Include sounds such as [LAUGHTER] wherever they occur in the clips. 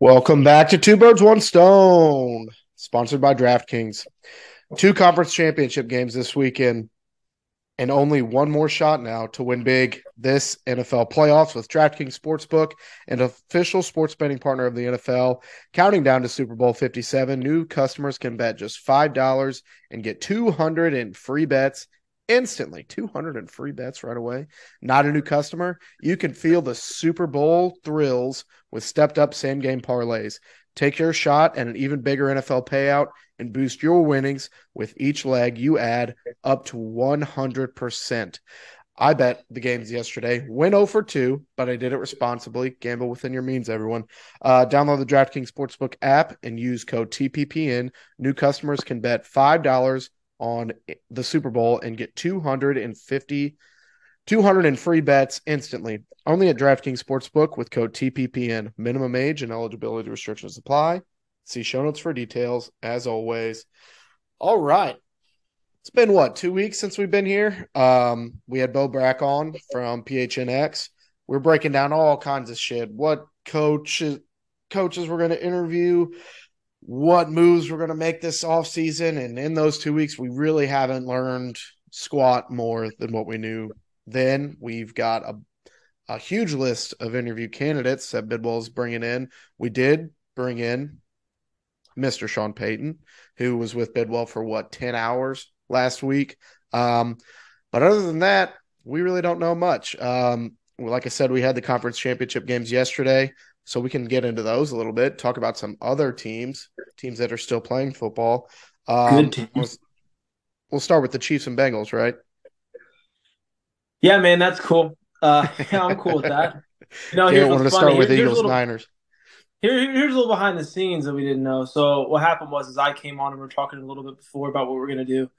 Welcome back to Two Birds, One Stone, sponsored by DraftKings. Two conference championship games this weekend, and only one more shot now to win big this NFL playoffs with DraftKings Sportsbook, an official sports betting partner of the NFL. Counting down to Super Bowl 57, new customers can bet just $5 and get 200 in free bets instantly 200 in free bets right away. Not a new customer. You can feel the Super Bowl thrills with stepped up same game parlays. Take your shot at an even bigger NFL payout and boost your winnings with each leg you add up to 100%. I bet the games yesterday. Went 0 for 2, but I did it responsibly. Gamble within your means, everyone. Uh, download the DraftKings Sportsbook app and use code TPPN. New customers can bet $5 on the Super Bowl and get 250 200 in free bets instantly. Only at DraftKings Sportsbook with code TPPN. Minimum age and eligibility restrictions apply. See show notes for details as always. All right. It's been what, 2 weeks since we've been here. Um we had Bo Brack on from PHNX. We're breaking down all kinds of shit. What coaches coaches we're going to interview, what moves we're going to make this off season, and in those two weeks, we really haven't learned squat more than what we knew then. We've got a a huge list of interview candidates that Bidwell's bringing in. We did bring in Mr. Sean Payton, who was with Bidwell for what ten hours last week. Um, but other than that, we really don't know much. Um, like I said, we had the conference championship games yesterday so we can get into those a little bit. Talk about some other teams, teams that are still playing football. Um, Good teams. We'll, we'll start with the Chiefs and Bengals, right? Yeah, man, that's cool. Uh, [LAUGHS] yeah, I'm cool with that. You know, here's wanted to funny. start with Eagles little, Niners. Here, here's a little behind the scenes that we didn't know. So what happened was, is I came on and we are talking a little bit before about what we're gonna do.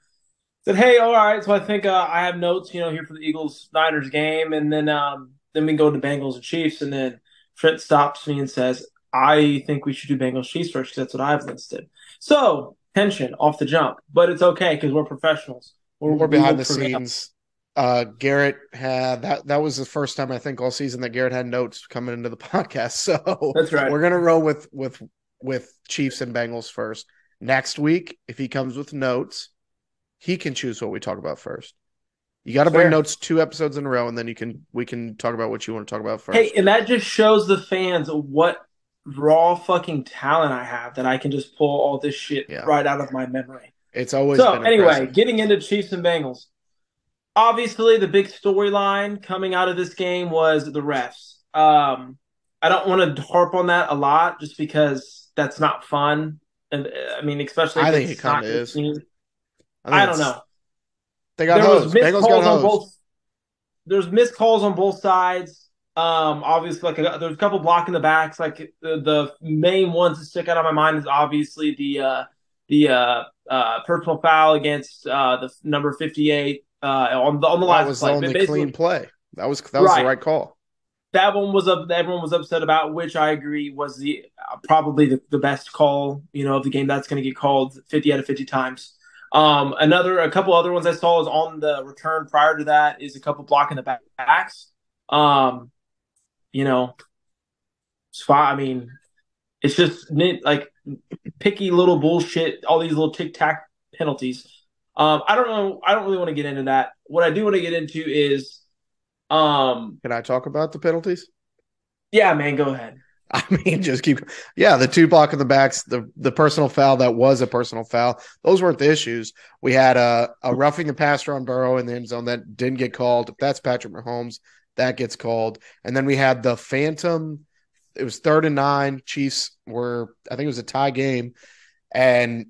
Said, hey, all right. So I think uh, I have notes, you know, here for the Eagles Niners game, and then um, then we can go to Bengals and Chiefs, and then Trent stops me and says, I think we should do Bengals Chiefs first because that's what I've listed. So tension off the jump, but it's okay because we're professionals. We're, we're behind the scenes. Uh, Garrett had that. That was the first time I think all season that Garrett had notes coming into the [LAUGHS] podcast. So that's right. We're gonna roll with with with Chiefs and Bengals first. Next week, if he comes with notes, he can choose what we talk about first. You got to bring notes two episodes in a row, and then you can we can talk about what you want to talk about first. Hey, and that just shows the fans what raw fucking talent I have that I can just pull all this shit yeah. right out of my memory. It's always so. anyway, getting into Chiefs and Bengals. Obviously, the big storyline coming out of this game was the refs. Um, I don't want to harp on that a lot, just because that's not fun. And I mean, especially I think it kind of is. I, I don't know. They got there hosed. Was Bengals calls on both. There's missed calls on both sides. Um, obviously, like a, there's a couple blocking the backs. Like the, the main ones that stick out of my mind is obviously the uh, the uh, uh, personal foul against uh, the number 58 uh, on the on the last that was play. The only clean play. That was that was right. the right call. That one was up. Everyone was upset about, which I agree was the uh, probably the, the best call. You know, of the game that's going to get called 50 out of 50 times. Um, another, a couple other ones I saw is on the return prior to that is a couple blocking the back, backs. Um, you know, spot. I mean, it's just like picky little bullshit. All these little tic tac penalties. Um, I don't know. I don't really want to get into that. What I do want to get into is, um, can I talk about the penalties? Yeah, man, go ahead. [LAUGHS] I mean, just keep. Yeah, the two block in the backs, the the personal foul that was a personal foul. Those weren't the issues. We had a a roughing the passer on Burrow in the end zone that didn't get called. That's Patrick Mahomes, that gets called. And then we had the phantom. It was third and nine. Chiefs were, I think it was a tie game, and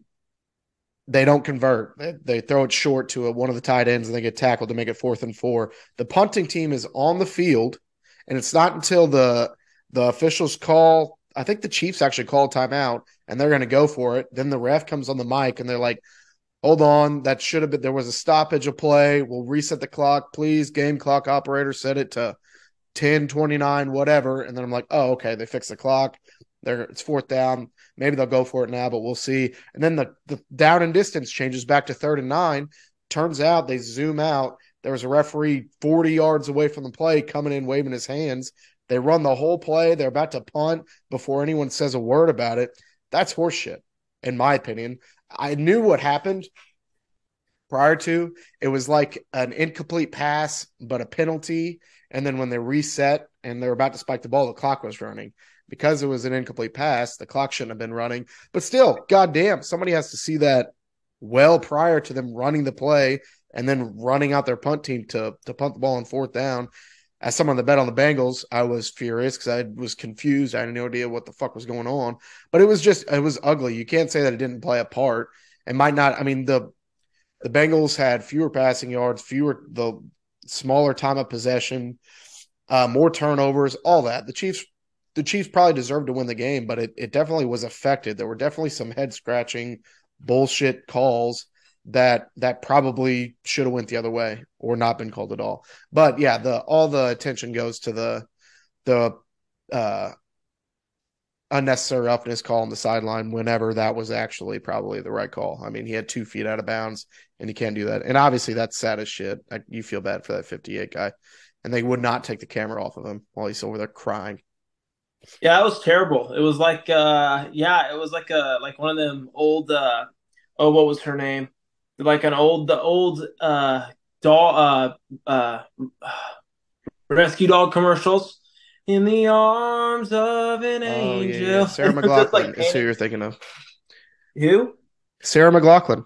they don't convert. They, they throw it short to a, one of the tight ends, and they get tackled to make it fourth and four. The punting team is on the field, and it's not until the the officials call, I think the Chiefs actually call timeout and they're going to go for it. Then the ref comes on the mic and they're like, hold on, that should have been, there was a stoppage of play. We'll reset the clock. Please, game clock operator, set it to 10, 29, whatever. And then I'm like, oh, okay, they fixed the clock. There, it's fourth down. Maybe they'll go for it now, but we'll see. And then the, the down and distance changes back to third and nine. Turns out they zoom out. There was a referee 40 yards away from the play coming in, waving his hands They run the whole play. They're about to punt before anyone says a word about it. That's horseshit, in my opinion. I knew what happened prior to. It was like an incomplete pass, but a penalty. And then when they reset and they're about to spike the ball, the clock was running. Because it was an incomplete pass, the clock shouldn't have been running. But still, goddamn, somebody has to see that well prior to them running the play and then running out their punt team to to punt the ball on fourth down. As someone that bet on the Bengals, I was furious because I was confused. I had no idea what the fuck was going on. But it was just it was ugly. You can't say that it didn't play a part. It might not. I mean the the Bengals had fewer passing yards, fewer the smaller time of possession, uh, more turnovers, all that. The Chiefs the Chiefs probably deserved to win the game, but it, it definitely was affected. There were definitely some head scratching bullshit calls that that probably should have went the other way or not been called at all. But yeah, the all the attention goes to the the uh unnecessary roughness call on the sideline whenever that was actually probably the right call. I mean, he had two feet out of bounds and he can't do that. And obviously that's sad as shit. You feel bad for that 58 guy. And they would not take the camera off of him while he's over there crying. Yeah, it was terrible. It was like uh yeah, it was like a like one of them old uh oh what was her name? Like an old the old uh dog uh uh [SIGHS] rescue dog commercials. In the arms of an oh, angel. Yeah, yeah. Sarah McLachlan like, is who you're thinking of. Who? Sarah McLachlan.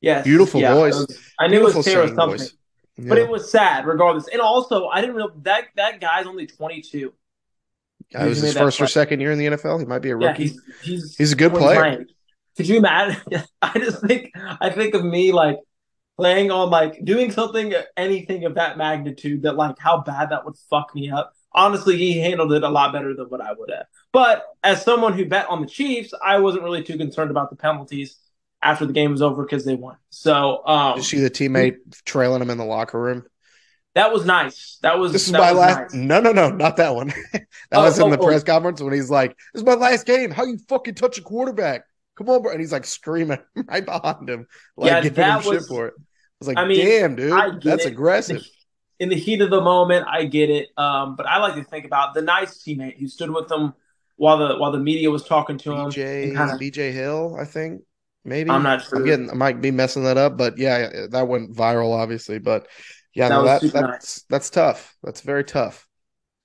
Yes. Beautiful yeah, voice. Was, I knew Beautiful it was Sarah something. Yeah. But it was sad regardless. And also, I didn't know that that guy's only 22. Yeah, it was his first play. or second year in the NFL. He might be a rookie. Yeah, he's, he's, he's a good player. Could you imagine? [LAUGHS] I just think I think of me like playing on like doing something anything of that magnitude that like how bad that would fuck me up. Honestly, he handled it a lot better than what I would have. But as someone who bet on the Chiefs, I wasn't really too concerned about the penalties after the game was over because they won. So, um, Did you see the teammate trailing him in the locker room? That was nice. That was this is my last. Nice. No, no, no, not that one. [LAUGHS] that oh, was in oh, the oh. press conference when he's like, "This is my last game. How you fucking touch a quarterback? Come on, bro!" And he's like screaming [LAUGHS] right behind him, like yeah, giving him was, shit for it. I was like, I mean, "Damn, dude, that's it. aggressive." In the heat of the moment, I get it. Um, but I like to think about the nice teammate who stood with them while the while the media was talking to him. BJ, kinda, BJ Hill, I think. Maybe I'm not sure. I'm getting, I might be messing that up, but yeah, that went viral, obviously. But yeah, that no, that, that's nice. that's tough. That's very tough.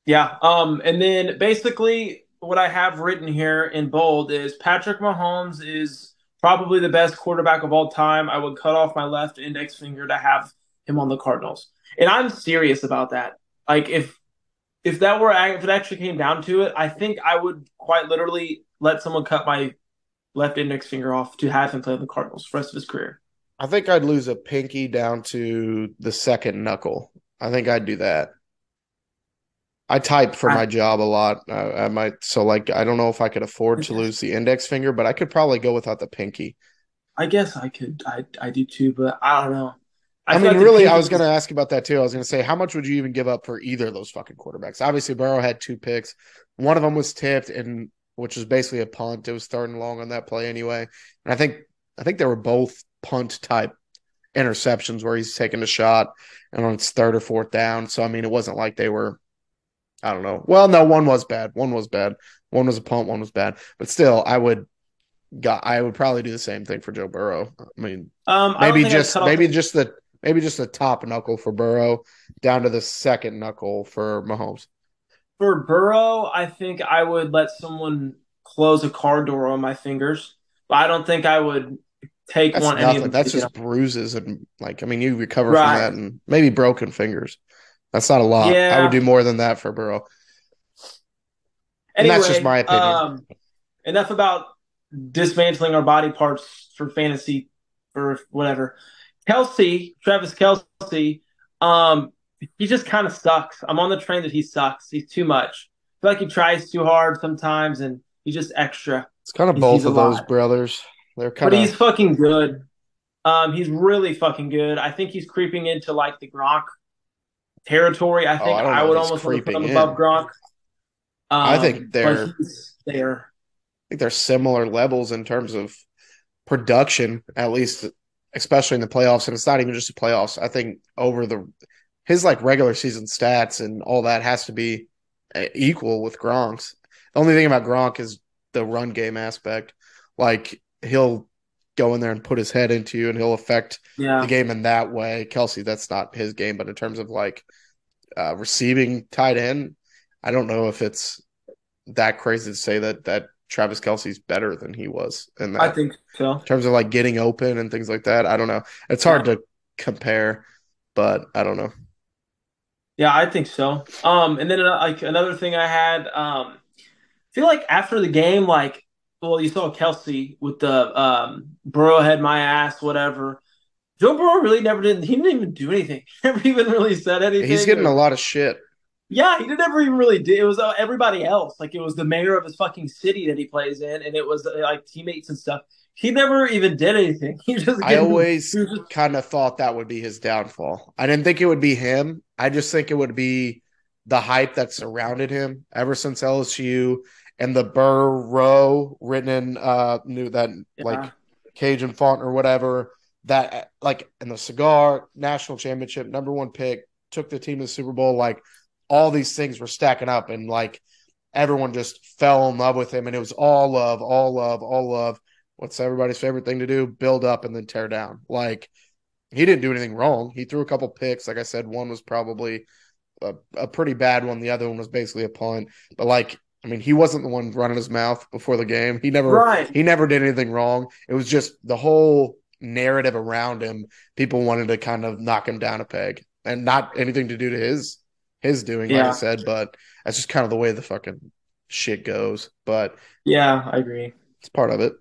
Yeah. Um, and then basically what I have written here in bold is Patrick Mahomes is probably the best quarterback of all time. I would cut off my left index finger to have him on the Cardinals. And I'm serious about that. Like if if that were if it actually came down to it, I think I would quite literally let someone cut my left index finger off to have him play on the Cardinals for the rest of his career. I think I'd lose a pinky down to the second knuckle. I think I'd do that. I type for my job a lot. I, I, might so like I don't know if I could afford to lose the index finger, but I could probably go without the pinky. I guess I could. I I do too, but I don't know. I, I mean, like really, I was going to ask about that too. I was going to say, how much would you even give up for either of those fucking quarterbacks? Obviously, Burrow had two picks. One of them was tipped, and which was basically a punt. It was starting long on that play anyway. And I think I think they were both punt type interceptions where he's taking a shot and on its third or fourth down. So I mean, it wasn't like they were. I don't know. Well, no, one was bad. One was bad. One was a punt. One was bad. But still, I would. Got. I would probably do the same thing for Joe Burrow. I mean, um, maybe just maybe just the maybe just the top knuckle for Burrow down to the second knuckle for Mahomes. For Burrow, I think I would let someone close a car door on my fingers, but I don't think I would take That's one. Nothing. That's just bruises and like I mean, you recover right. from that and maybe broken fingers. That's not a lot. Yeah. I would do more than that for Burrow. Anyway, and that's just my opinion. Um, enough about dismantling our body parts for fantasy or whatever. Kelce, Travis Kelce, um, he just kind of sucks. I'm on the train that he sucks. He's too much. I feel like he tries too hard sometimes, and he's just extra. It's kind of both of those brothers. They're kind of but he's fucking good. Um, he's really fucking good. I think he's creeping into like the Gronk territory. I oh, think oh, I, I would almost want to put him above Gronk. Um, I think they're there. I think they're similar levels in terms of production, at least, especially in the playoffs. And it's not even just the playoffs. I think over the his like regular season stats and all that has to be equal with Gronk's. The only thing about Gronk is the run game aspect. Like he'll go in there and put his head into you and he'll affect Yeah. the game in that way. Kelce, that's not his game, but in terms of like uh, receiving tight end, I don't know if it's that crazy to say that that Travis Kelce's better than he was that I think so. in terms of like getting open and things like that. I don't know. It's hard to compare, but I don't know. Yeah, I think so. Um, and then uh, like another thing I had, um, I feel like after the game, like, well, you saw Kelce with the um, Burrow had my ass, whatever. Joe Burrow really never did. He didn't even do anything. [LAUGHS] Never even really said anything. He's getting a lot of shit. Yeah, he did never even really did. It was uh, everybody else. Like it was the mayor of his fucking city that he plays in, and it was uh, like teammates and stuff. He never even did anything. [LAUGHS] He just I always [LAUGHS] kind of thought that would be his downfall. I didn't think it would be him. I just think it would be the hype that surrounded him ever since LSU and the Burrow written in uh knew that like Cajun font or whatever that like in the cigar national championship number one pick took the team to the Super Bowl like all these things were stacking up and like everyone just fell in love with him. And it was all love all love all love. What's everybody's favorite thing to do? Build up and then tear down. Like he didn't do anything wrong. He threw a couple picks. Like I said one was probably a, a pretty bad one. The other one was basically a punt. But like I mean he wasn't the one running his mouth before the game he never right. he never did anything wrong. It was just the whole narrative around him. People wanted to kind of knock him down a peg, and not anything to do to his his doing, like Yeah. I said. But that's just kind of the way the fucking shit goes. But Yeah, I agree. it's part of it.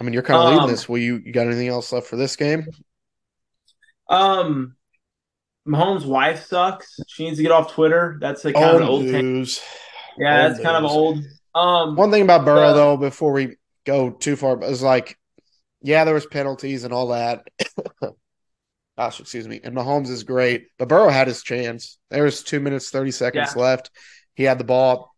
I mean, you're kind of leading Um, this. Will you, you got anything else left for this game? Um, Mahomes' wife sucks. She needs to get off Twitter. That's a kind of old news. Yeah, old that's kind of old. Um, One thing about Burrow, Yeah. though, before we go too far, is like, yeah, there was penalties and all that. [COUGHS] Gosh, excuse me. And Mahomes is great, but Burrow had his chance. There was two minutes thirty seconds Yeah. left. He had the ball,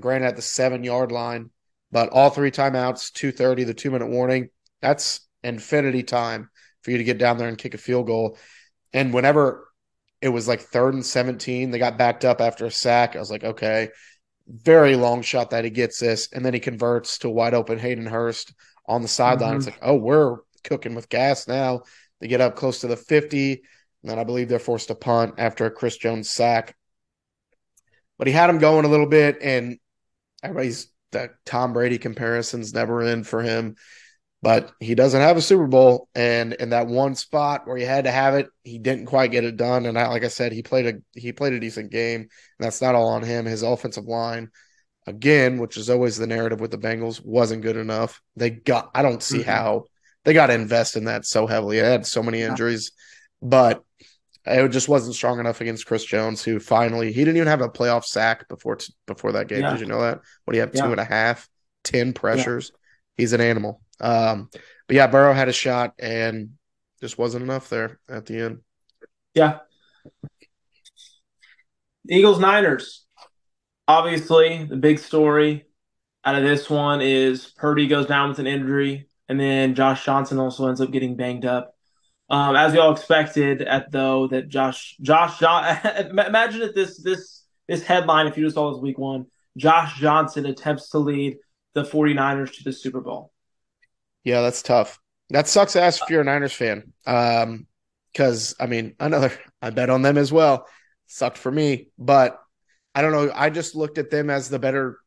granted at the seven yard line, but all three timeouts, two thirty, the two minute warning. That's infinity time for you to get down there and kick a field goal. And whenever it was like third and seventeen, they got backed up after a sack. I was like, okay, very long shot that he gets this, and then he converts to wide open Hayden Hurst on the sideline. It's mm-hmm. like, oh, we're cooking with gas now. They get up close to the 50, and then I believe they're forced to punt after a Chris Jones sack. But he had him going a little bit, and everybody's the Tom Brady comparisons never end for him. But he doesn't have a Super Bowl, and in that one spot where he had to have it, he didn't quite get it done. And I, like I said, he played a he played a decent game, and that's not all on him. His offensive line, again, which is always the narrative with the Bengals, wasn't good enough. They got I don't see Mhm. how they got to invest in that so heavily. They had so many Yeah. injuries, but it just wasn't strong enough against Chris Jones, who finally he didn't even have a playoff sack before before that game. Yeah. Did you know that? What do you have? Two Yeah. and a half, ten pressures. He's an animal. Um, but yeah, Burrow had a shot and just wasn't enough there at the end. Yeah. Eagles Niners. Obviously, the big story out of this one is Purdy goes down with an injury, and then Josh Johnson also ends up getting banged up. Um, as we all expected, at though that Josh Josh John [LAUGHS] imagine if this this this headline if you just saw this week one Josh Johnson attempts to lead the 49ers to the Super Bowl. Yeah, that's tough. That sucks ass if you're a Niners fan. Um, because I mean, another I bet on them as well. Sucked for me, but I don't know. I just looked at them as the better.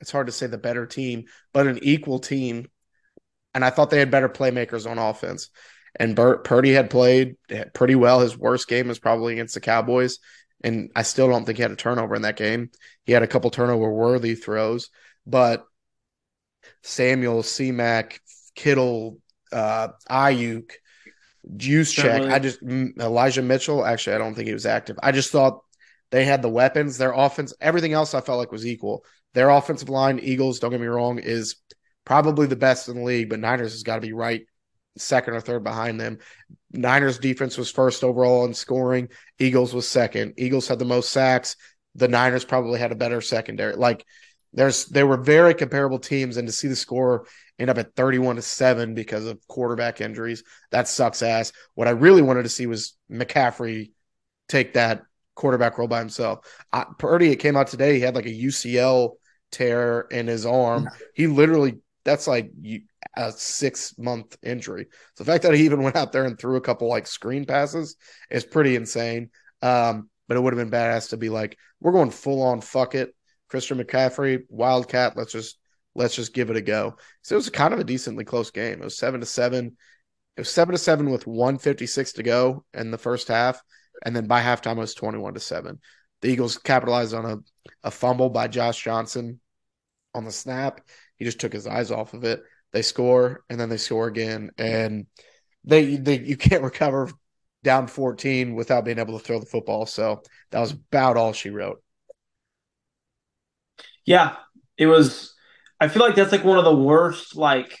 It's hard to say the better team, but an equal team, and I thought they had better playmakers on offense. And Burt Purdy had played pretty well. His worst game was probably against the Cowboys, and I still don't think he had a turnover in that game. He had a couple turnover worthy throws, but Samuel, C-Mac, Kittle, uh, Aiyuk, Juice check. Really. I just Elijah Mitchell. Actually, I don't think he was active. I just thought they had the weapons. Their offense, everything else, I felt like was equal. Their offensive line, Eagles. Don't get me wrong, is probably the best in the league, but Niners has got to be right second or third behind them. Niners defense was first overall in scoring. Eagles was second. Eagles had the most sacks. The Niners probably had a better secondary. Like there's they were very comparable teams, and to see the score end up at 31 to 7 because of quarterback injuries, that sucks ass. What I really wanted to see was McCaffrey take that quarterback role by himself. I, Purdy, it came out today, he had like a UCL tear in his arm. He literally, that's like a six month injury. So the fact that he even [LAUGHS] went out there and threw a couple like screen passes is pretty insane. Um, but it would have been badass to be like, we're going full on fuck it. Christian McCaffrey, Wildcat, let's just let's just give it a go. So it was kind of a decently close game. It was seven to seven. It was seven to seven with 156 to go in the first half. And then by halftime, it was 21 to seven. The Eagles capitalized on a, a fumble by Josh Johnson on the snap. He just took his eyes off of it. They score and then they score again. And they, they you can't [LAUGHS] recover down 14 without being able to throw the football. So that was about all she wrote. Yeah, it was. I feel like that's like one of the worst, like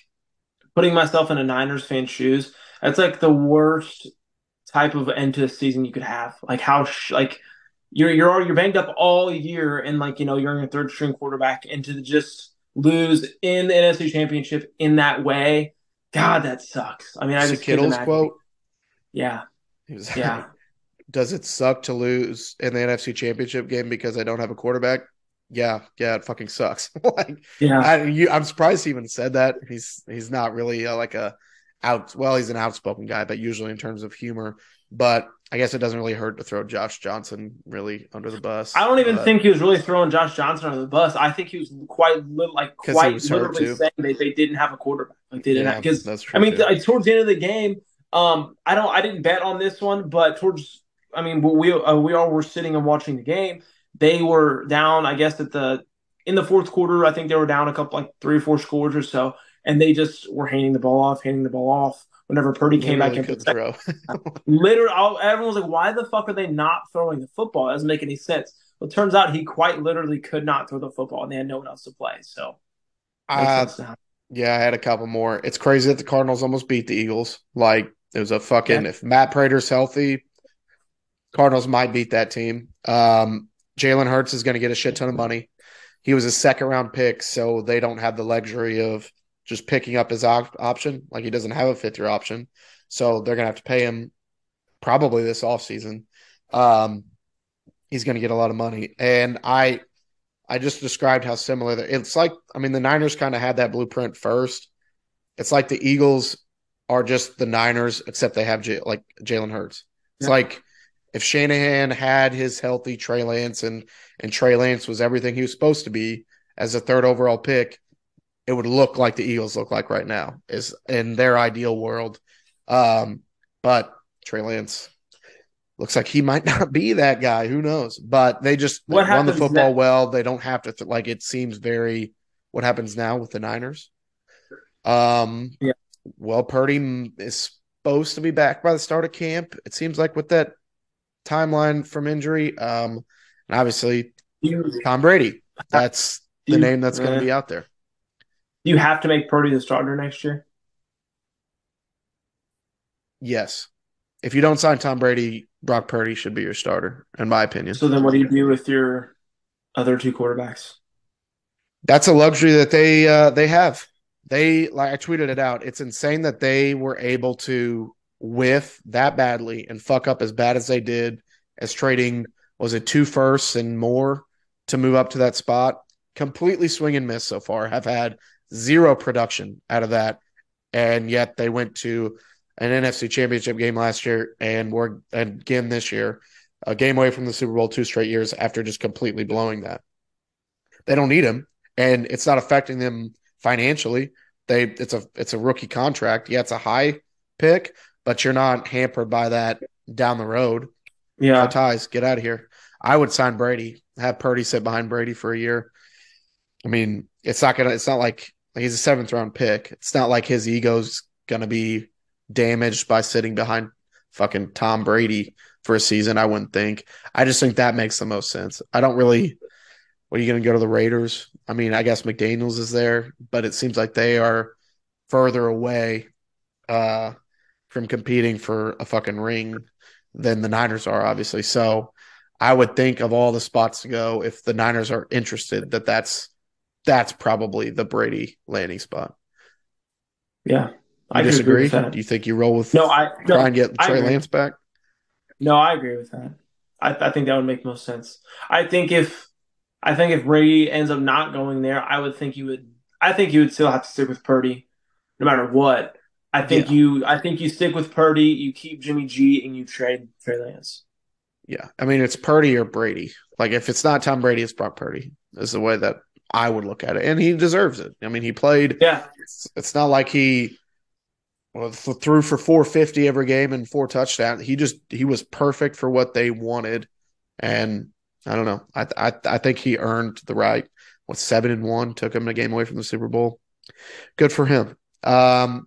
putting myself in a Niners fan shoes. That's like the worst type of end to the season you could have. Like how sh- like you're you're you're banged up all year and like you know you're in your third string quarterback and to just lose in the NFC Championship in that way. God, that sucks. I mean, I just Kittle's quote. Yeah, was, yeah. [LAUGHS] Does it suck to lose in the NFC Championship game because I don't have a quarterback? Yeah, yeah, it fucking sucks. [LAUGHS] like, yeah, I, you, I'm surprised he even said that. He's he's not really uh, like a out. Well, he's an outspoken guy, but usually in terms of humor. But I guess it doesn't really hurt to throw Josh Johnson really under the bus. I don't even but, think he was really throwing Josh Johnson under the bus. I think he was quite li- like quite literally saying they, they didn't have a quarterback. Like they didn't because yeah, I mean th- towards the end of the game, um, I don't I didn't bet on this one, but towards I mean we uh, we all were sitting and watching the game they were down, I guess, at the in the fourth quarter. I think they were down a couple, like three or four scores or so, and they just were handing the ball off, handing the ball off. Whenever Purdy came back in, throw. literally, everyone was like, "Why the fuck are they not throwing the football? It doesn't make any sense." Well, it turns out he quite literally could not throw the football, and they had no one else to play. So, uh, yeah, I had a couple more. It's crazy that the Cardinals almost beat the Eagles. Like it was a fucking. Yeah. If Matt Prater's healthy, Cardinals might beat that team. Um, Jalen Hurts is going to get a shit ton of money. He was a second round pick, so they don't have the luxury of just picking up his op- option. Like he doesn't have a fifth year option. So they're going to have to pay him probably this offseason. Um, he's going to get a lot of money. And I, I just described how similar it's like. I mean, the Niners kind of had that blueprint first. It's like the Eagles are just the Niners, except they have J- like Jalen Hurts. It's yeah. like if Shanahan had his healthy Trey Lance and and Trey Lance was everything he was supposed to be as a third overall pick, it would look like the Eagles look like right now is in their ideal world. Um, but Trey Lance looks like he might [LAUGHS] not be that guy. Who knows? But they just what run the football well. They don't have to th- like it seems very what happens now with the Niners. Um, yeah. Well, Purdy is supposed to be back by the start of camp. It seems like with that timeline from injury. Um, and obviously, Tom Brady. That's the you, name that's going to be out there. Do you have to make Purdy the starter next year? Yes. If you don't sign Tom Brady, Brock Purdy should be your starter, in my opinion. So then, what do you do with your other two quarterbacks? That's a luxury that they uh, they have. They like I tweeted it out. It's insane that they were able to with that badly and fuck up as bad as they did as trading was it two firsts and more to move up to that spot? Completely swing and miss so far. Have had zero production out of that. And yet they went to an NFC championship game last year and were again this year a game away from the Super Bowl two straight years after just completely blowing that. They don't need him and it's not affecting them financially. They it's a it's a rookie contract. Yeah it's a high pick but you're not hampered by that down the road. Yeah. ties, get out of here. I would sign Brady, have Purdy sit behind Brady for a year. I mean, it's not gonna. It's not like he's a seventh round pick. It's not like his ego's gonna be damaged by sitting behind fucking Tom Brady for a season. I wouldn't think. I just think that makes the most sense. I don't really. What are you gonna go to the Raiders? I mean, I guess McDaniels is there, but it seems like they are further away. Uh, from competing for a fucking ring than the Niners are, obviously. So I would think of all the spots to go if the Niners are interested that that's that's probably the Brady landing spot. Yeah, I disagree. Do you think you roll with no? I no, try and get Trey Lance back. No, I agree with that. I, I think that would make most sense. I think if I think if Brady ends up not going there, I would think you would. I think you would still have to stick with Purdy, no matter what. I think yeah. you. I think you stick with Purdy. You keep Jimmy G, and you trade Trey Lance. Yeah, I mean it's Purdy or Brady. Like if it's not Tom Brady, it's Brock Purdy. Is the way that I would look at it, and he deserves it. I mean, he played. Yeah, it's, it's not like he well, threw for 450 every game and four touchdowns. He just he was perfect for what they wanted, and I don't know. I I I think he earned the right. What seven and one took him a game away from the Super Bowl. Good for him. Um,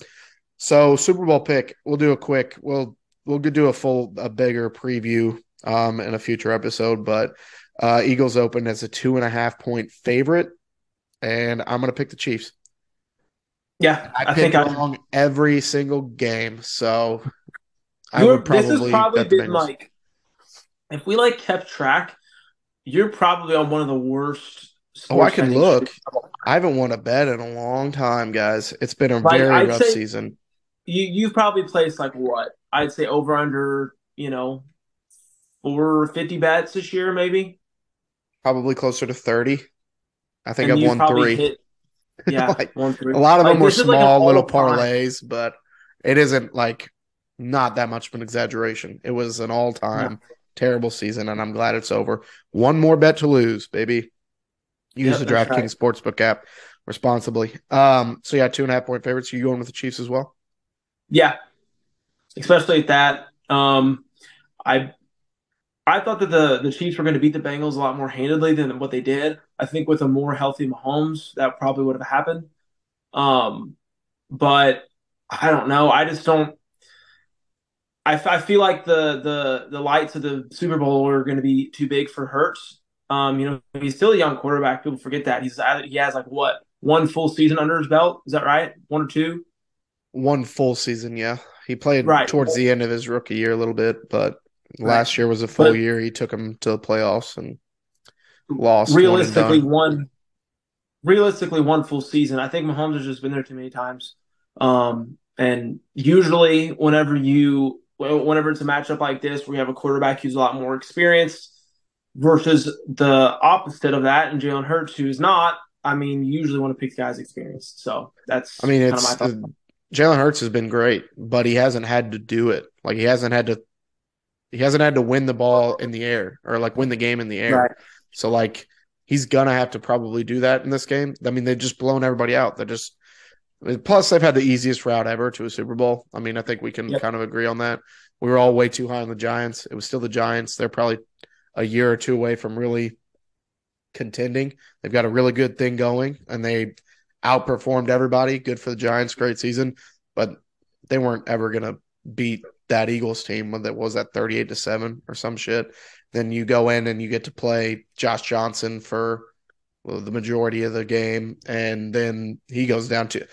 so Super Bowl pick. We'll do a quick. We'll we'll do a full a bigger preview um in a future episode, but uh, Eagles open as a two and a half point favorite, and I'm going to pick the Chiefs. Yeah, I, think I pick along I... every single game, so I would probably. This has probably been like, if we like kept track, you're probably on one of the worst. Oh, I can look. I haven't won a bet in a long time, guys. It's been a like, very I'd rough season. You you've probably placed like what? I'd say over under, you know, four fifty bets this year, maybe probably closer to 30. I think and I've won three. Hit, [LAUGHS] yeah, like, one, three. A lot of like, them were small like little parlays, time. but it isn't like not that much of an exaggeration. It was an all time yeah. terrible season, and I'm glad it's over. One more bet to lose, baby. Use yep, the DraftKings right. Sportsbook app responsibly. Um, so yeah, two and a half point favorites. Are you going with the Chiefs as well? Yeah, especially at that. Um, I I thought that the the Chiefs were going to beat the Bengals a lot more handedly than what they did. I think with a more healthy Mahomes, that probably would have happened. Um, but I don't know. I just don't. I, I feel like the the the lights of the Super Bowl are going to be too big for Hurts. Um, you know, he's still a young quarterback. People forget that he's he has like what one full season under his belt. Is that right? One or two? One full season, yeah. He played right. towards the end of his rookie year a little bit, but Last year was a full but year. He took him to the playoffs and lost. Realistically, one, realistically one full season. I think Mahomes has just been there too many times. Um, and usually, whenever you, whenever it's a matchup like this, where you have a quarterback who's a lot more experienced versus the opposite of that, and Jalen Hurts, who's not. I mean, you usually want to pick guys experienced. So that's. I mean, it's Jalen Hurts has been great, but he hasn't had to do it. Like he hasn't had to he hasn't had to win the ball in the air or like win the game in the air. Right. So like he's gonna have to probably do that in this game. I mean, they've just blown everybody out. They're just plus they've had the easiest route ever to a Super Bowl. I mean, I think we can yep. kind of agree on that. We were all way too high on the Giants. It was still the Giants. They're probably a year or two away from really contending. They've got a really good thing going and they outperformed everybody. Good for the Giants, great season, but they weren't ever gonna beat that Eagles team when that was at 38 to 7 or some shit. Then you go in and you get to play Josh Johnson for the majority of the game and then he goes down to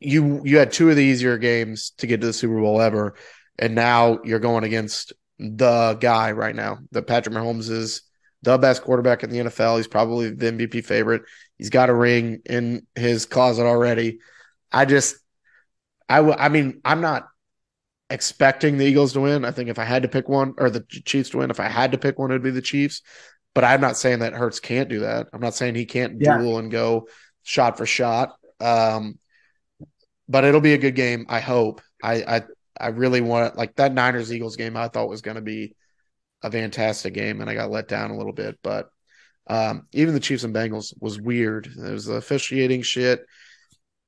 you you had two of the easier games to get to the Super Bowl ever and now you're going against the guy right now. The Patrick Mahomes is the best quarterback in the NFL. He's probably the MVP favorite. He's got a ring in his closet already. I just I, w- I mean, I'm not expecting the Eagles to win. I think if I had to pick one, or the Chiefs to win, if I had to pick one, it'd be the Chiefs. But I'm not saying that Hurts can't do that. I'm not saying he can't yeah. duel and go shot for shot. Um, but it'll be a good game. I hope. I I, I really want like that Niners Eagles game. I thought was going to be a fantastic game, and I got let down a little bit. But um, even the Chiefs and Bengals was weird. It was the officiating shit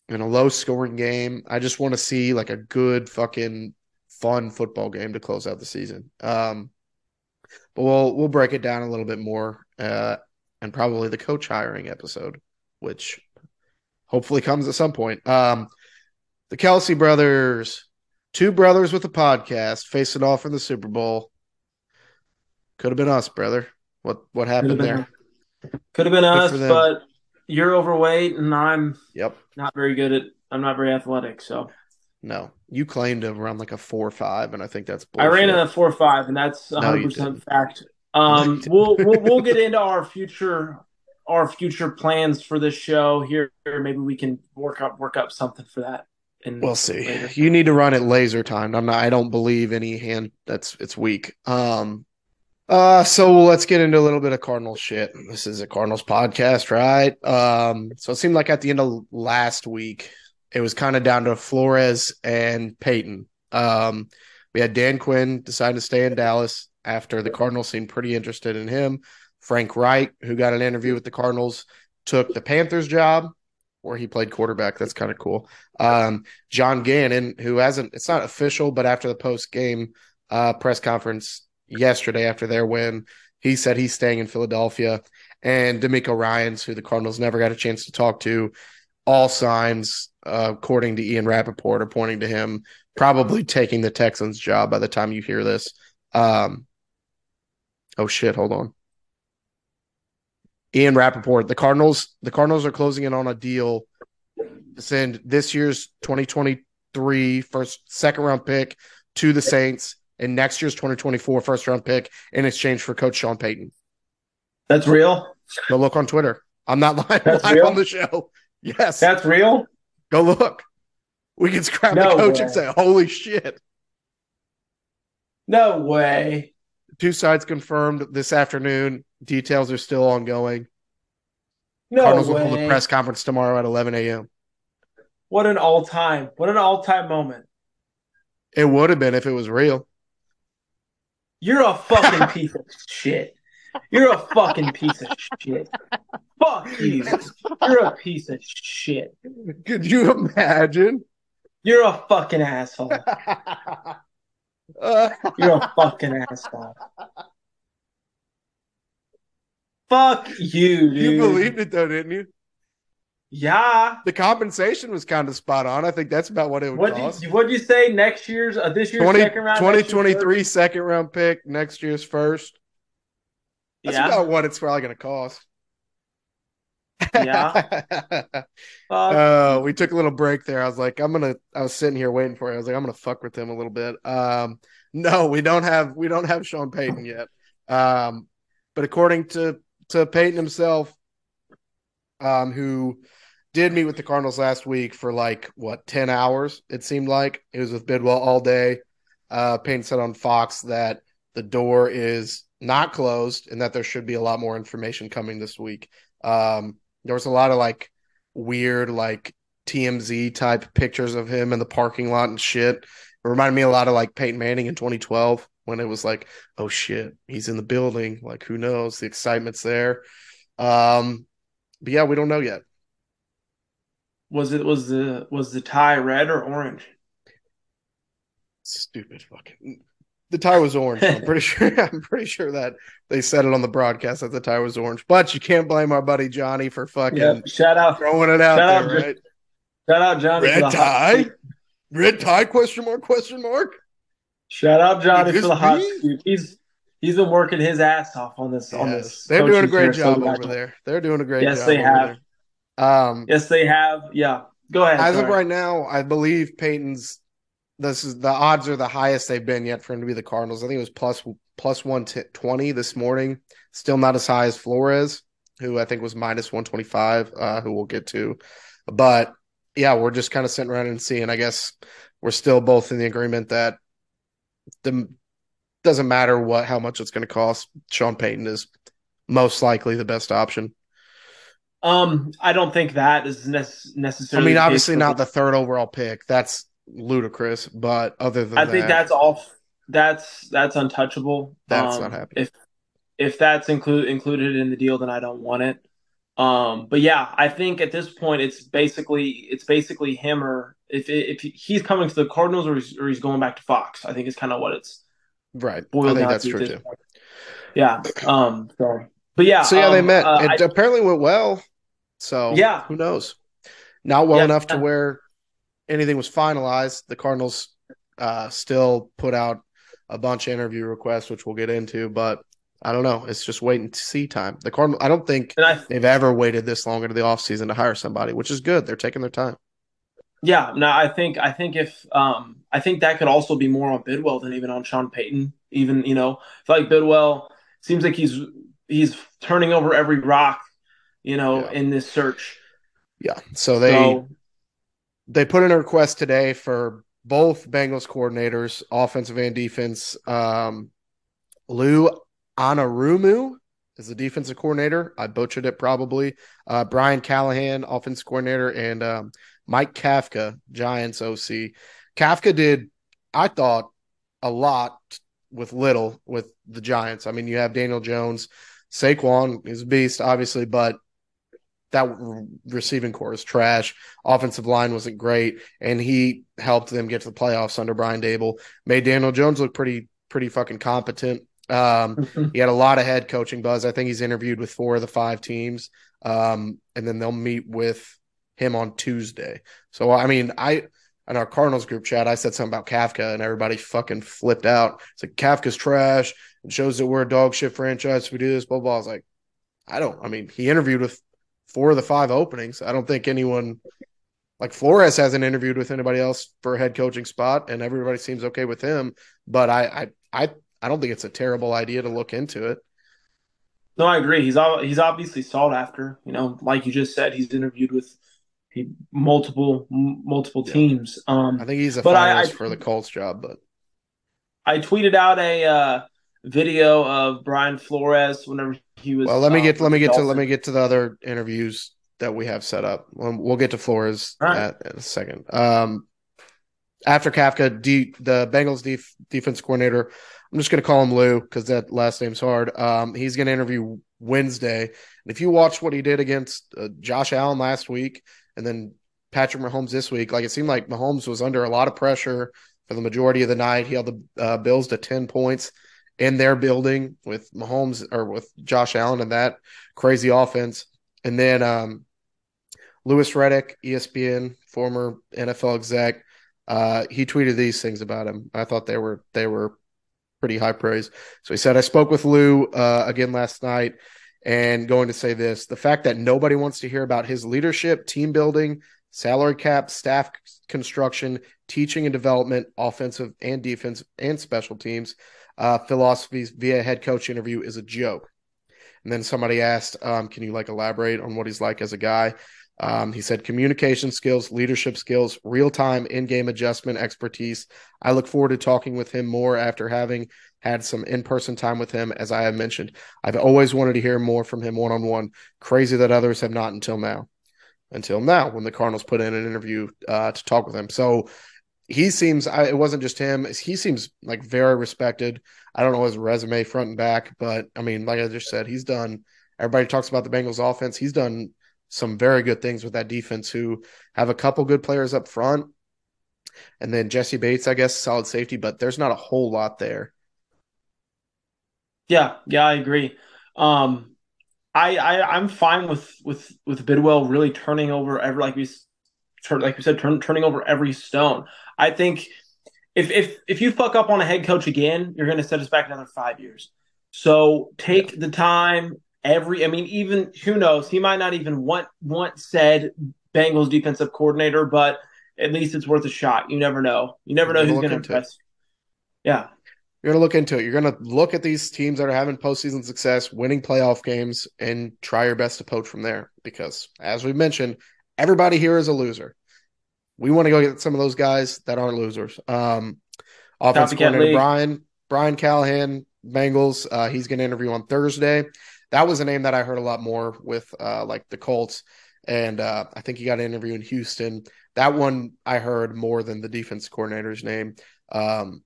in a low scoring game. I just want to see like a good fucking fun football game to close out the season. Um, but we'll we'll break it down a little bit more, uh, and probably the coach hiring episode, which hopefully comes at some point. Um, the Kelce brothers, two brothers with a podcast, facing off in the Super Bowl. Could have been us, brother. What what happened there? Could have been us, but you're overweight and I'm yep not very good at. I'm not very athletic, so no, you claimed to run like a four or five, and I think that's bullshit. I ran in a four or five, and that's 100 no, percent fact. [LAUGHS] Um, we'll, we'll we'll get into our future our future plans for this show here. Maybe we can work up work up something for that. And we'll see. Later. You need to run it laser time. I'm not. I don't believe any hand that's it's weak. Um, Uh, so let's get into a little bit of Cardinals shit. This is a Cardinals podcast, right? Um, so it seemed like at the end of last week, it was kind of down to Flores and Payton. Um, we had Dan Quinn decide to stay in Dallas after the Cardinals seemed pretty interested in him. Frank Reich, who got an interview with the Cardinals, took the Panthers job where he played quarterback. That's kind of cool. Um, John Gannon, who hasn't, it's not official, but after the post game uh, press conference yesterday after their win. He said he's staying in Philadelphia. And DeMeco Ryans, who the Cardinals never got a chance to talk to, all signs, uh, according to Ian Rapoport, are pointing to him probably taking the Texans' job by the time you hear this. Um, oh shit, hold on. Ian Rapoport, the Cardinals, the Cardinals are closing in on a deal to send this year's 2023 first second round pick to the Saints and next year's 2024 first round pick in exchange for Coach Sean Payton. That's real. Go look on Twitter. I'm not lying live on the show. Yes. That's real. Go look. We can scrap no the coach way. and say, holy shit. No way. Two sides confirmed this afternoon. Details are still ongoing. No Cardinals way. will hold a press conference tomorrow at 11 a.m. What an all time. What an all time moment. It would have been if it was real. You're a fucking piece of shit. You're a fucking piece of shit. Fuck you. You're a piece of shit. Could you imagine? You're a fucking asshole. You're a [LAUGHS] fucking asshole. Fuck you, dude. You believed it though, didn't you? Yeah. The compensation was kind of spot on. I think that's about what it would what'd cost. You, what do you say next year's, uh, this year's 20, second round? 2023 year's second round pick, next year's first. That's yeah. about what it's probably going to cost. Yeah. [LAUGHS] uh, we took a little break there. I was like, I'm gonna. I was sitting here waiting for you. I was like, I'm gonna fuck with him a little bit. Um, no, we don't have we don't have Sean Payton yet. Um, but according to to Payton himself, um, who did meet with the Cardinals last week for like what ten hours. It seemed like it was with Bidwell all day. Uh, Payton said on Fox that the door is not closed and that there should be a lot more information coming this week. Um, there was a lot of like weird like TMZ type pictures of him in the parking lot and shit. It reminded me a lot of like Peyton Manning in 2012 when it was like, oh shit, he's in the building. Like who knows? The excitement's there. Um, but yeah, we don't know yet. Was it was the was the tie red or orange? Stupid fucking. The tie was orange. I'm pretty [LAUGHS] sure. I'm pretty sure that they said it on the broadcast that the tie was orange. But you can't blame our buddy Johnny for fucking yep. shout out throwing it out shout there, out, right? Shout out Johnny. Red tie. Red tie? Question mark? Question mark. Shout out Johnny for the hot scoop. He's he's been working his ass off on this. Yes. On this, they're doing a great job over there. They're doing a great yes, job. Yes, they have. There. Um, yes, they have. Yeah, go ahead. As of right now, I believe Payton's. This is the odds are the highest they've been yet for him to be the Cardinals. I think it was plus plus one twenty this morning. Still not as high as Flores, who I think was minus one twenty five. Uh, who we'll get to, but yeah, we're just kind of sitting around and seeing. I guess we're still both in the agreement that the doesn't matter what how much it's going to cost. Sean Payton is most likely the best option. Um, I don't think that is necessarily. I mean, obviously not the third overall pick. That's ludicrous. But other than I that, think that's all. That's that's untouchable. That's um, not happening. If if that's include included in the deal, then I don't want it. Um, but yeah, I think at this point it's basically it's basically him or if if he's coming to the Cardinals or he's, or he's going back to Fox. I think is kind of what it's right. I think that's true too. Point. Yeah. Um. So, but yeah. So yeah, um, they met. Uh, it I, apparently went well. So yeah, who knows? Not well yeah. enough to where anything was finalized. The Cardinals uh, still put out a bunch of interview requests, which we'll get into, but I don't know. It's just waiting to see time. The Cardinal, I don't think I, they've ever waited this long into the offseason to hire somebody, which is good. They're taking their time. Yeah, no, I think I think if um I think that could also be more on Bidwell than even on Sean Payton. Even you know, I feel like Bidwell seems like he's he's turning over every rock you know, yeah. in this search. Yeah. So they so, they put in a request today for both Bengals coordinators, offensive and defense. Um, Lou Anarumo is the defensive coordinator. I butchered it probably. Uh, Brian Callahan, offensive coordinator, and um, Mike Kafka, Giants OC. Kafka did, I thought, a lot with little with the Giants. I mean, you have Daniel Jones, Saquon is a beast, obviously, but that receiving corps is trash. Offensive line wasn't great, and he helped them get to the playoffs under Brian Daboll. Made Daniel Jones look pretty pretty fucking competent. Um, mm-hmm. [LAUGHS] he had a lot of head coaching buzz. I think he's interviewed with four of the five teams, um, and then they'll meet with him on Tuesday. So I mean, I in our Cardinals group chat, I said something about Kafka, and everybody fucking flipped out. It's like Kafka's trash. It shows that we're a dog shit franchise. If We do this, blah blah. I was like, I don't. I mean, he interviewed with four of the five openings. I don't think anyone like Flores hasn't interviewed with anybody else for a head coaching spot, and everybody seems okay with him. But I, I, I, I don't think it's a terrible idea to look into it. No, I agree. He's he's obviously sought after. You know, like you just said, he's interviewed with multiple multiple yeah. teams. Um, I think he's a finalist I, I, for the Colts job, but I tweeted out a uh, video of Brian Flores whenever he was. Well, let me get let me get Dolphins. to let me get to the other interviews that we have set up. We'll, we'll get to Flores right. at, in a second. Um, after Kafka, D, the Bengals def, defense coordinator, I'm just going to call him Lou because that last name's hard. Um, he's going to interview Wednesday. And if you watch what he did against uh, Josh Allen last week, and then Patrick Mahomes this week. Like it seemed like Mahomes was under a lot of pressure for the majority of the night. He held the uh, Bills to 10 points in their building with Mahomes or with Josh Allen and that crazy offense. And then um, Louis Riddick, ESPN, former NFL exec, uh, he tweeted these things about him. I thought they were they were pretty high praise. So he said, "I spoke with Lou uh, again last night and going to say this the fact that nobody wants to hear about his leadership, team building, salary cap, staff construction, teaching and development, offensive and defense, and special teams uh, philosophies via head coach interview is a joke. And then somebody asked, um, "Can you like elaborate on what he's like as a guy?" Um, he said, "Communication skills, leadership skills, real time in game adjustment expertise. I look forward to talking with him more after having had some in person time with him, as I have mentioned. I've always wanted to hear more from him one on one. Crazy that others have not until now. Until now, when the Cardinals put in an interview uh, to talk with him. So he seems, I, it wasn't just him, he seems like very respected. I don't know his resume front and back, but I mean, like I just said, he's done, everybody talks about the Bengals offense. He's done some very good things with that defense who have a couple good players up front. And then Jessie Bates, I guess, solid safety, but there's not a whole lot there. Yeah, yeah, I agree. Um, I, I I'm fine with with with Bidwell really turning over every like we like we said turn, turning over every stone. I think if if if you fuck up on a head coach again, you're going to set us back another five years. So take yeah. the time. Every I mean, even who knows? He might not even want want said Bengals defensive coordinator, but at least it's worth a shot. You never know. You never know who's going to impress. Yeah, you're going to look into it. You're going to look at these teams that are having postseason success, winning playoff games, and try your best to poach from there. Because, as we mentioned, everybody here is a loser. We want to go get some of those guys that aren't losers. Um, offensive coordinator Brian Brian Callahan, Bengals. Uh, he's going to interview on Thursday. That was a name that I heard a lot more with, uh, like the Colts, and uh, I think he got an interview in Houston. That one I heard more than the defense coordinator's name. Um,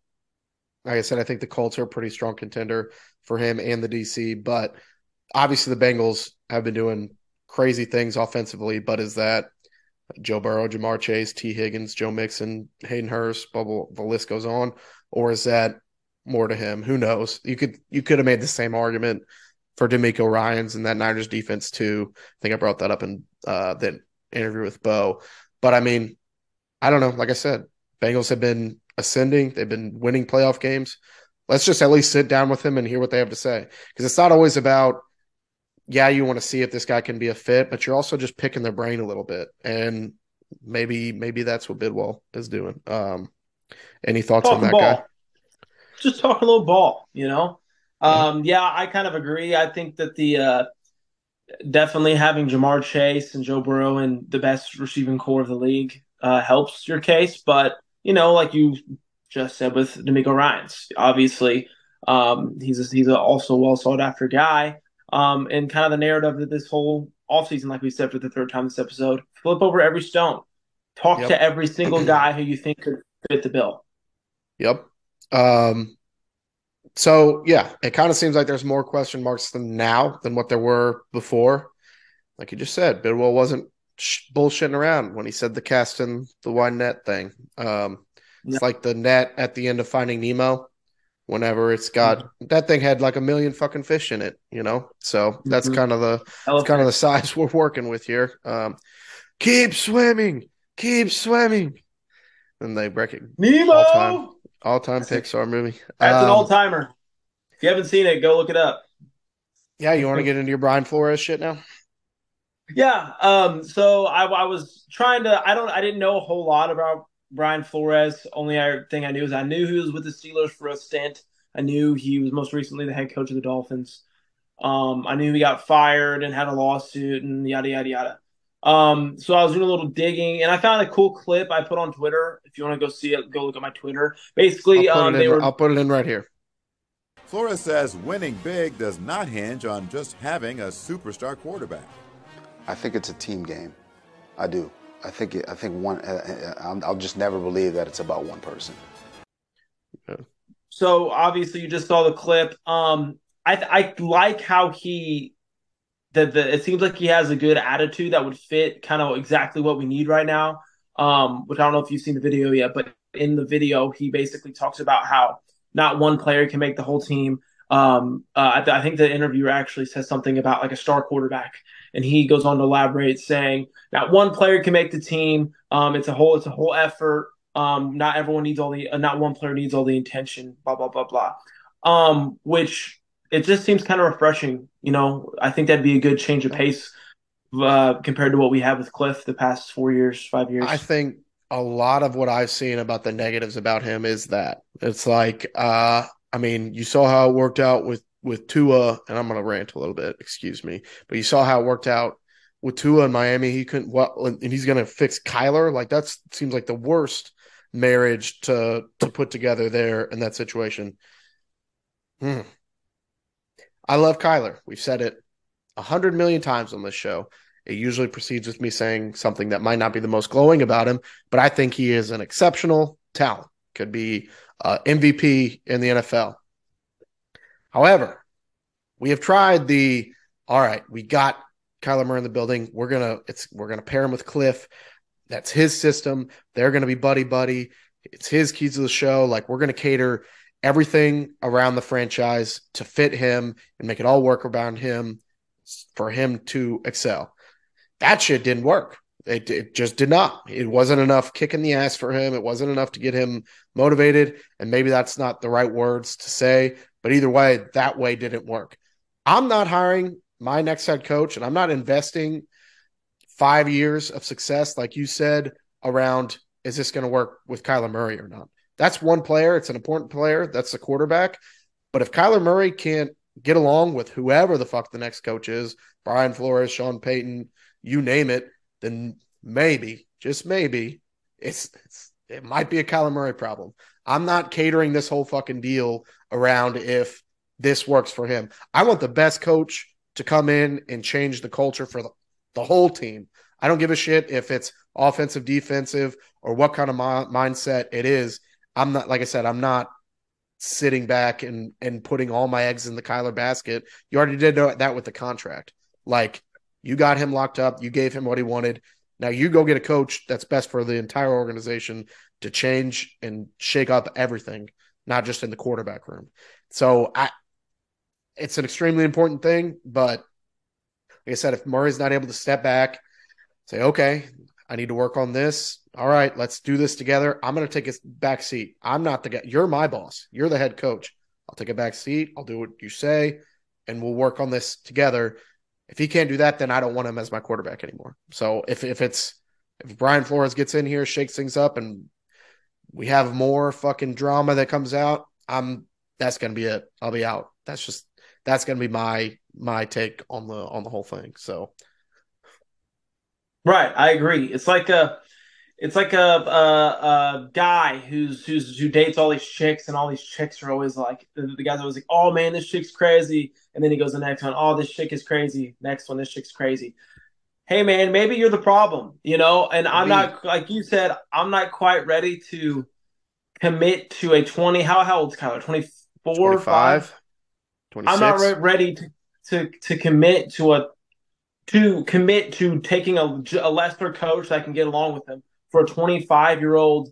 like I said, I think the Colts are a pretty strong contender for him and the DC. But obviously, the Bengals have been doing crazy things offensively. But is that Joe Burrow, Ja'Marr Chase, Tee Higgins, Joe Mixon, Hayden Hurst, bubble, the list goes on, or is that more to him? Who knows? You could you could have made the same argument for DeMeco Ryans and that Niners defense too. I think I brought that up in uh, that interview with Bo. But I mean, I don't know. Like I said, Bengals have been ascending. They've been winning playoff games. Let's just at least sit down with them and hear what they have to say. Because it's not always about, yeah, you want to see if this guy can be a fit, but you're also just picking their brain a little bit. And maybe maybe that's what Bidwell is doing. Um, any thoughts talk on that ball. guy? Just talk a little ball, you know. Um, yeah, I kind of agree. I think that the uh, definitely having Ja'Marr Chase and Joe Burrow in the best receiving core of the league uh, helps your case, but you know, like you just said with DeMeco Ryans, obviously Um, he's a, he's a also well sought after guy. Um, and kind of the narrative of this whole offseason, like we said for the third time this episode, flip over every stone. Talk yep. to every single [CLEARS THROAT] guy who you think could fit the bill. Yep. Um, so yeah, it kind of seems like there's more question marks than now than what there were before. Like you just said, Bidwell wasn't sh- bullshitting around when he said the cast and the wide net thing. Um, it's like the net at the end of Finding Nemo. Whenever it's got mm-hmm. that thing had like a million fucking fish in it, you know. So that's mm-hmm. kind of the kind of the size we're working with here. Um, keep swimming, keep swimming, and they break it. Nemo, all time, all time Pixar movie. That's um, an old timer. If you haven't seen it, go look it up. Yeah, you want to get into your Brian Flores shit now? Yeah. Um. So I, I was trying to. I don't. I didn't know a whole lot about Brian Flores. Only thing I knew is I knew he was with the Steelers for a stint. I knew he was most recently the head coach of the Dolphins. Um. I knew he got fired and had a lawsuit and yada yada yada. Um. So I was doing a little digging and I found a cool clip I put on Twitter. If you want to go see it, go look at my Twitter. Basically, I'll um, they in, were. I'll put it in right here. Flores says winning big does not hinge on just having a superstar quarterback. I think it's a team game. I do. I think I think one. Uh, uh I'll just never believe that it's about one person. So obviously, you just saw the clip. Um, I I like how he. that the, it seems like he has a good attitude that would fit kind of exactly what we need right now. Um, which I don't know if you've seen the video yet, but in the video, he basically talks about how not one player can make the whole team. Um, uh, I, th- I, think the interviewer actually says something about like a star quarterback, and he goes on to elaborate, saying not one player can make the team. Um, it's a whole, it's a whole effort. Um, not everyone needs all the, uh, not one player needs all the intention. Blah blah blah blah. Um, which it just seems kind of refreshing. You know, I think that'd be a good change of pace uh, compared to what we have with Cliff the past four years, five years. I think a lot of what I've seen about the negatives about him is that it's like, uh, I mean, you saw how it worked out with with Tua, and I'm going to rant a little bit, excuse me, but you saw how it worked out with Tua in Miami. He couldn't, well, and he's going to fix Kyler. Like that seems like the worst marriage to to put together there in that situation. Hmm. I love Kyler. We've said it a hundred million times on this show. It usually proceeds with me saying something that might not be the most glowing about him, but I think he is an exceptional talent. Could be uh, MVP in the NFL. However, we have tried the all right, we got Kyler Murray in the building. We're gonna it's we're gonna pair him with Cliff. That's his system. They're gonna be buddy buddy. It's his keys to the show. Like we're gonna cater everything around the franchise to fit him and make it all work around him for him to excel. That shit didn't work. It, it just did not. It wasn't enough kick in the ass for him. It wasn't enough to get him motivated. And maybe that's not the right words to say, but either way, that way didn't work. I'm not hiring my next head coach, and I'm not investing five years of success, like you said, around is this going to work with Kyler Murray or not? That's one player. It's an important player. That's the quarterback. But if Kyler Murray can't get along with whoever the fuck the next coach is, Brian Flores, Sean Payton, you name it, then maybe, just maybe, it's, it's it might be a Kyler Murray problem. I'm not catering this whole fucking deal around if this works for him. I want the best coach to come in and change the culture for the, the whole team. I don't give a shit if it's offensive, defensive, or what kind of mi- mindset it is. I'm not, like I said, I'm not sitting back and and putting all my eggs in the Kyler basket. You already did that with the contract. Like you got him locked up. You gave him what he wanted. Now you go get a coach that's best for the entire organization to change and shake up everything, not just in the quarterback room. So I, it's an extremely important thing. But like I said, if Murray's not able to step back, say, okay, I need to work on this. All right, let's do this together. I'm going to take a back seat. I'm not the guy. You're my boss. You're the head coach. I'll take a back seat. I'll do what you say, and we'll work on this together. If he can't do that, then I don't want him as my quarterback anymore. So if if it's if Brian Flores gets in here, shakes things up, and we have more fucking drama that comes out, I'm that's gonna be it. I'll be out. That's just that's gonna be my my take on the on the whole thing. So Right, I agree. It's like a it's like a, a, a guy who's who's who dates all these chicks, and all these chicks are always like the, the guy's always like, "Oh man, this chick's crazy," and then he goes the next one, "Oh, this chick is crazy." Next one, this chick's crazy. Hey man, maybe you're the problem, you know. And I'm not like you said, I'm not quite ready to commit to a 20. How how old's Kyler? 24, 25, 26. I'm not re- ready to, to to commit to a to commit to taking a, a lesser coach that can get along with him for a 25 year old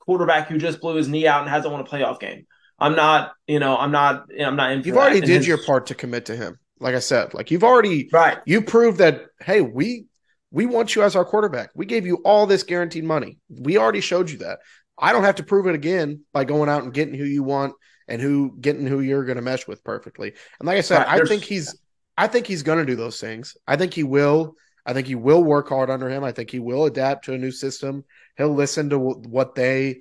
quarterback who just blew his knee out and hasn't won a playoff game. I'm not, you know, I'm not, I'm not in. You've already did his... your part to commit to him. Like I said, like you've already, right? You proved that, hey, we we want you as our quarterback. We gave you all this guaranteed money. We already showed you that. I don't have to prove it again by going out and getting who you want and who getting who you're going to mesh with perfectly. And like I said, right, I think he's I think he's going to do those things. I think he will. I think he will work hard under him. I think he will adapt to a new system. He'll listen to what they,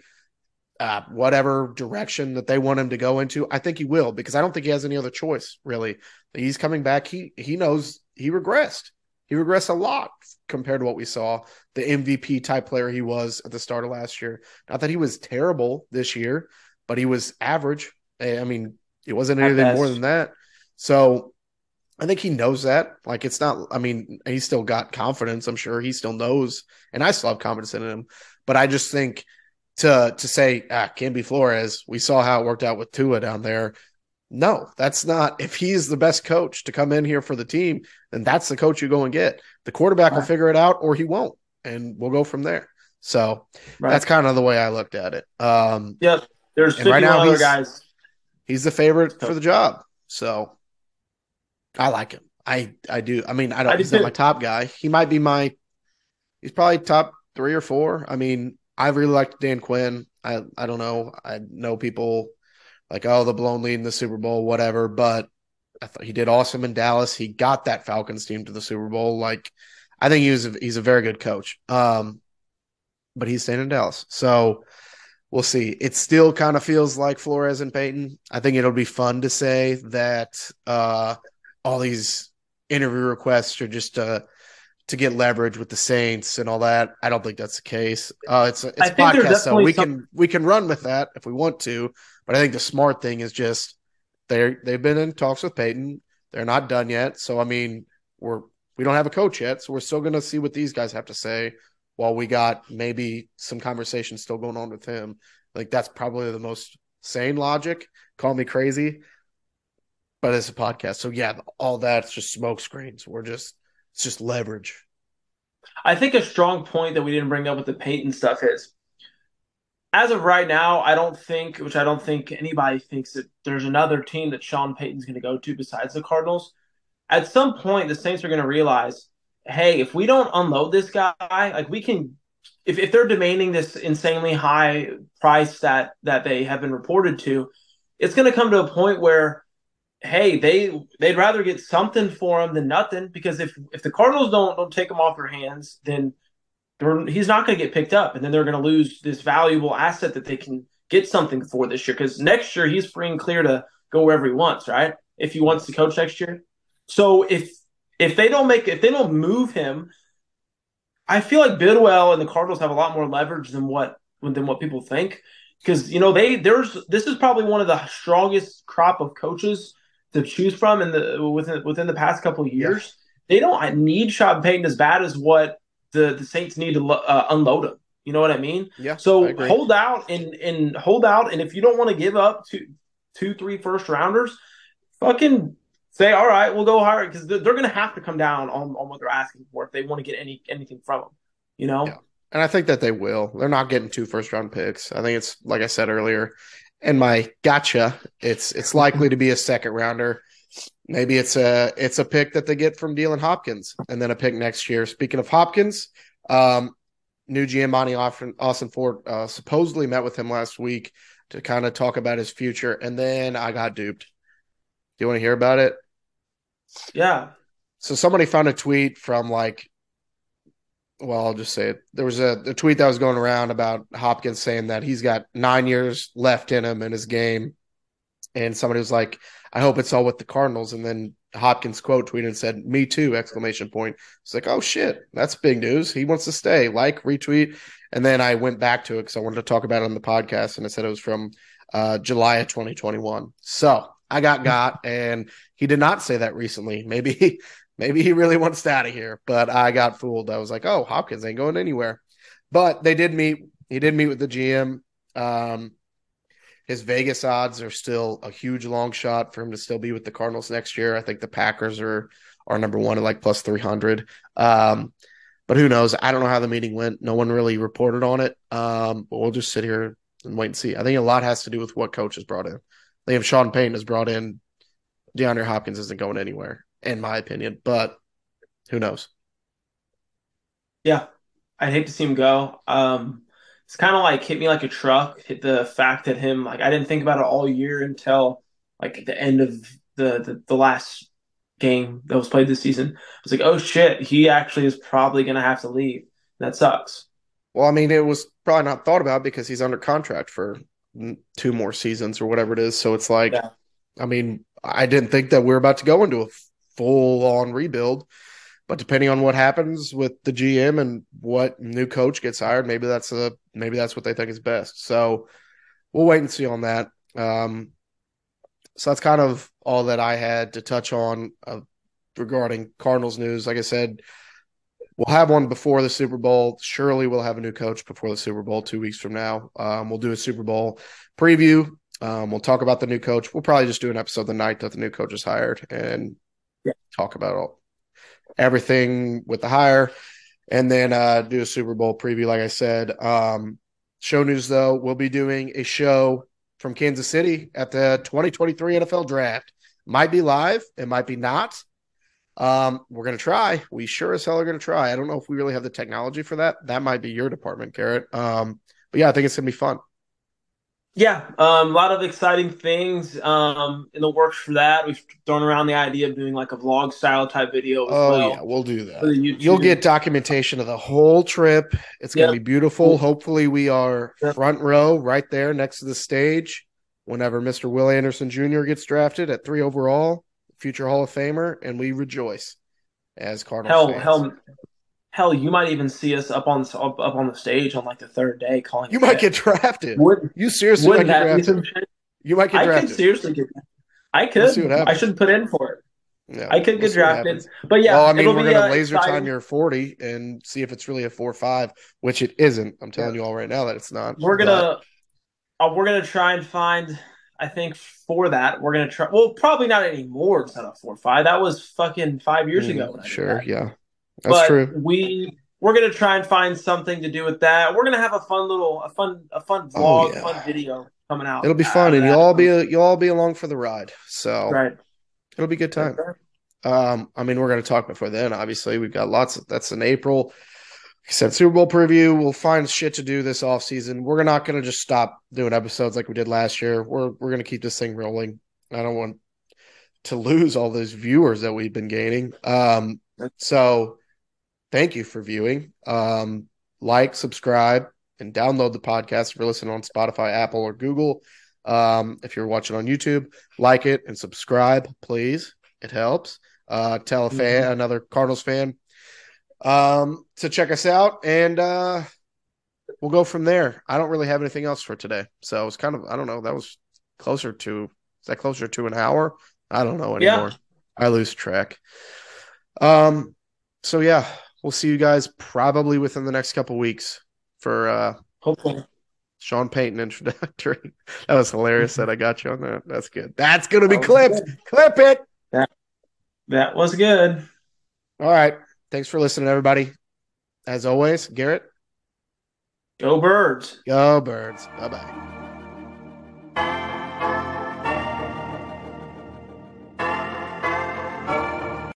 uh, whatever direction that they want him to go into. I think he will because I don't think he has any other choice. Really, he's coming back. He he knows he regressed. He regressed a lot compared to what we saw. The MVP type player he was at the start of last year. Not that he was terrible this year, but he was average. I mean, it wasn't anything more than that. So I think he knows that. Like it's not. I mean, he's still got confidence. I'm sure he still knows, and I still have confidence in him. But I just think to to say ah, be Flores. We saw how it worked out with Tua down there. No, that's not. If he's the best coach to come in here for the team, then that's the coach you go and get. The quarterback right. will figure it out, or he won't, and we'll go from there. So right. that's kind of the way I looked at it. Um, yep. There's right now other guys. He's the favorite for the job. So I like him. I I do. I mean, I don't. I he's not my top guy. He might be my. He's probably top three or four. I mean, I really liked Dan Quinn. I I don't know. I know people like oh the blown lead in the Super Bowl, whatever. But I thought he did awesome in Dallas. He got that Falcons team to the Super Bowl. Like I think he was a, he's a very good coach. Um, but he's staying in Dallas, so we'll see. It still kind of feels like Flores and Payton. I think it'll be fun to say that. Uh, all these interview requests are just to to get leverage with the Saints and all that. I don't think that's the case. Uh, it's a, it's a podcast, so we some... can we can run with that if we want to. But I think the smart thing is just they they've been in talks with Payton. They're not done yet. So I mean, we're we don't have a coach yet, so we're still going to see what these guys have to say. While we got maybe some conversation still going on with him, like that's probably the most sane logic. Call me crazy, but it's a podcast. So yeah, all that's just smoke screens. We're just it's just leverage. I think a strong point that we didn't bring up with the Payton stuff is as of right now, I don't think, which I don't think anybody thinks that there's another team that Sean Payton's going to go to besides the Cardinals. At some point, the Saints are going to realize, hey, if we don't unload this guy, like we can, if, if they're demanding this insanely high price that that they have been reported to, it's going to come to a point where hey, they they'd rather get something for him than nothing because if if the Cardinals don't don't take him off their hands, then he's not going to get picked up, and then they're going to lose this valuable asset that they can get something for this year. Because next year he's free and clear to go wherever he wants, right? If he wants to coach next year. So if if they don't make if they don't move him, I feel like Bidwell and the Cardinals have a lot more leverage than what than what people think. Because you know they there's this is probably one of the strongest crop of coaches to choose from in the within within the past couple years. Yeah. They don't need Sean Payton as bad as what the the Saints need to uh, unload him. You know what I mean? Yeah. So hold out and and hold out, and if you don't want to give up two two three first rounders, fucking say all right, we'll go higher because they're, they're going to have to come down on, on what they're asking for if they want to get any anything from them. You know. Yeah. And I think that they will. They're not getting two first round picks. I think it's like I said earlier, and my gotcha, it's it's likely to be a second rounder. Maybe it's a it's a pick that they get from Dylan Hopkins, and then a pick next year. Speaking of Hopkins, um, new GM Monti Ossenfort uh, supposedly met with him last week to kind of talk about his future, and then I got duped. Do you want to hear about it? Yeah. So somebody found a tweet from like well, I'll just say it. There was a, a, tweet that was going around about Hopkins saying that he's got nine years left in him in his game. and somebody was like, "I hope it's all with the Cardinals." And then Hopkins quote tweeted and said, "Me too!" Exclamation point. It's like, "Oh shit, that's big news. He wants to stay." Like retweet, and then I went back to it because I wanted to talk about it on the podcast, and I said it was from uh, July of 2021. So I got got, and he did not say that recently. Maybe [LAUGHS] maybe he really wants to out of here, but I got fooled. I was like, "Oh, Hopkins ain't going anywhere." But they did meet. He did meet with the GM. Um, his Vegas odds are still a huge long shot for him to still be with the Cardinals next year. I think the Packers are are number one at like plus three hundred. Um, but who knows? I don't know how the meeting went. No one really reported on it. Um, but we'll just sit here and wait and see. I think a lot has to do with what coach has brought in. They have Sean Payton has brought in, DeAndre Hopkins isn't going anywhere, in my opinion. But who knows? Yeah, I'd hate to see him go. Um, it's kind of like hit me like a truck. Hit the fact that him like I didn't think about it all year until like the end of the the, the last game that was played this season. I was like, oh shit, he actually is probably gonna have to leave. That sucks. Well, I mean, it was probably not thought about because he's under contract for two more seasons or whatever it is. So it's like, yeah. I mean, I didn't think that we are about to go into a full on rebuild. But depending on what happens with the GM and what new coach gets hired, maybe that's a maybe that's what they think is best. So we'll wait and see on that. Um, so that's kind of all that I had to touch on uh, regarding Cardinals news. Like I said, we'll have one before the Super Bowl. Surely we'll have a new coach before the Super Bowl two weeks from now. Um, we'll do a Super Bowl preview. Um, we'll talk about the new coach. We'll probably just do an episode the night that the new coach is hired and yeah. talk about all everything with the hire, and then uh, do a Super Bowl preview. Like I said, um, show news though, we'll be doing a show from Kansas City at the 2023 NFL Draft. Might be live, it might be not. Um, we're gonna try. We sure as hell are gonna try. I don't know if we really have the technology for that. That might be your department, Garrett. Um, but yeah, I think it's gonna be fun. Yeah, um, a lot of exciting things um, in the works for that. We've thrown around the idea of doing like a vlog style type video. oh well yeah, we'll do that. You'll get documentation of the whole trip. It's yep. gonna be beautiful. Hopefully, we are yep. front row right there next to the stage whenever Mr. Will Anderson Jr. gets drafted at three overall, future Hall of Famer, and we rejoice as Cardinals hell, fans. Hell, Hell, you might even see us up on up, up on the stage on like the third day calling. You might get drafted. Would you seriously might get drafted? You might get drafted. I could seriously get. I could. I should put in for it. Yeah, I could we'll get drafted, but yeah. Well, I mean, we're gonna uh, laser exciting. time your forty and see if it's really a four five, which it isn't. I'm telling yeah. you all right now that it's not. We're gonna, uh, we're gonna try and find. I think for that we're gonna try. Well, probably not anymore instead of four five. That was fucking five years mm, ago. Sure, yeah. That's but true. We we're gonna try and find something to do with that. We're gonna have a fun little, a fun, a fun oh, vlog, oh, yeah. fun video coming out. It'll be fun, and you'll all be you'll all be along for the ride. So right, it'll be a good time. Um, I mean, we're gonna talk before then. Obviously, we've got lots. Of, that's in April. Like I said Super Bowl preview. We'll find shit to do this off season. We're not gonna just stop doing episodes like we did last year. We're we're gonna keep this thing rolling. I don't want to lose all those viewers that we've been gaining. Um, so thank you for viewing. Um, like, subscribe, and download the podcast if you're listening on Spotify, Apple, or Google. Um, if you're watching on YouTube, like it and subscribe, please. It helps. Uh, tell a fan, mm-hmm. another Cardinals fan, um, to check us out, and uh, we'll go from there. I don't really have anything else for today, so it's kind of I don't know. That was closer to is that closer to an hour? I don't know anymore. Yeah. I lose track. Um. So yeah, we'll see you guys probably within the next couple weeks for uh hopefully Sean Payton introductory. [LAUGHS] that was hilarious that I got you on that. That's good. That's gonna be clipped. Good. Clip it. That, that was good. All right. Thanks for listening, everybody. As always, Garrett. Go birds. Go birds. Bye bye.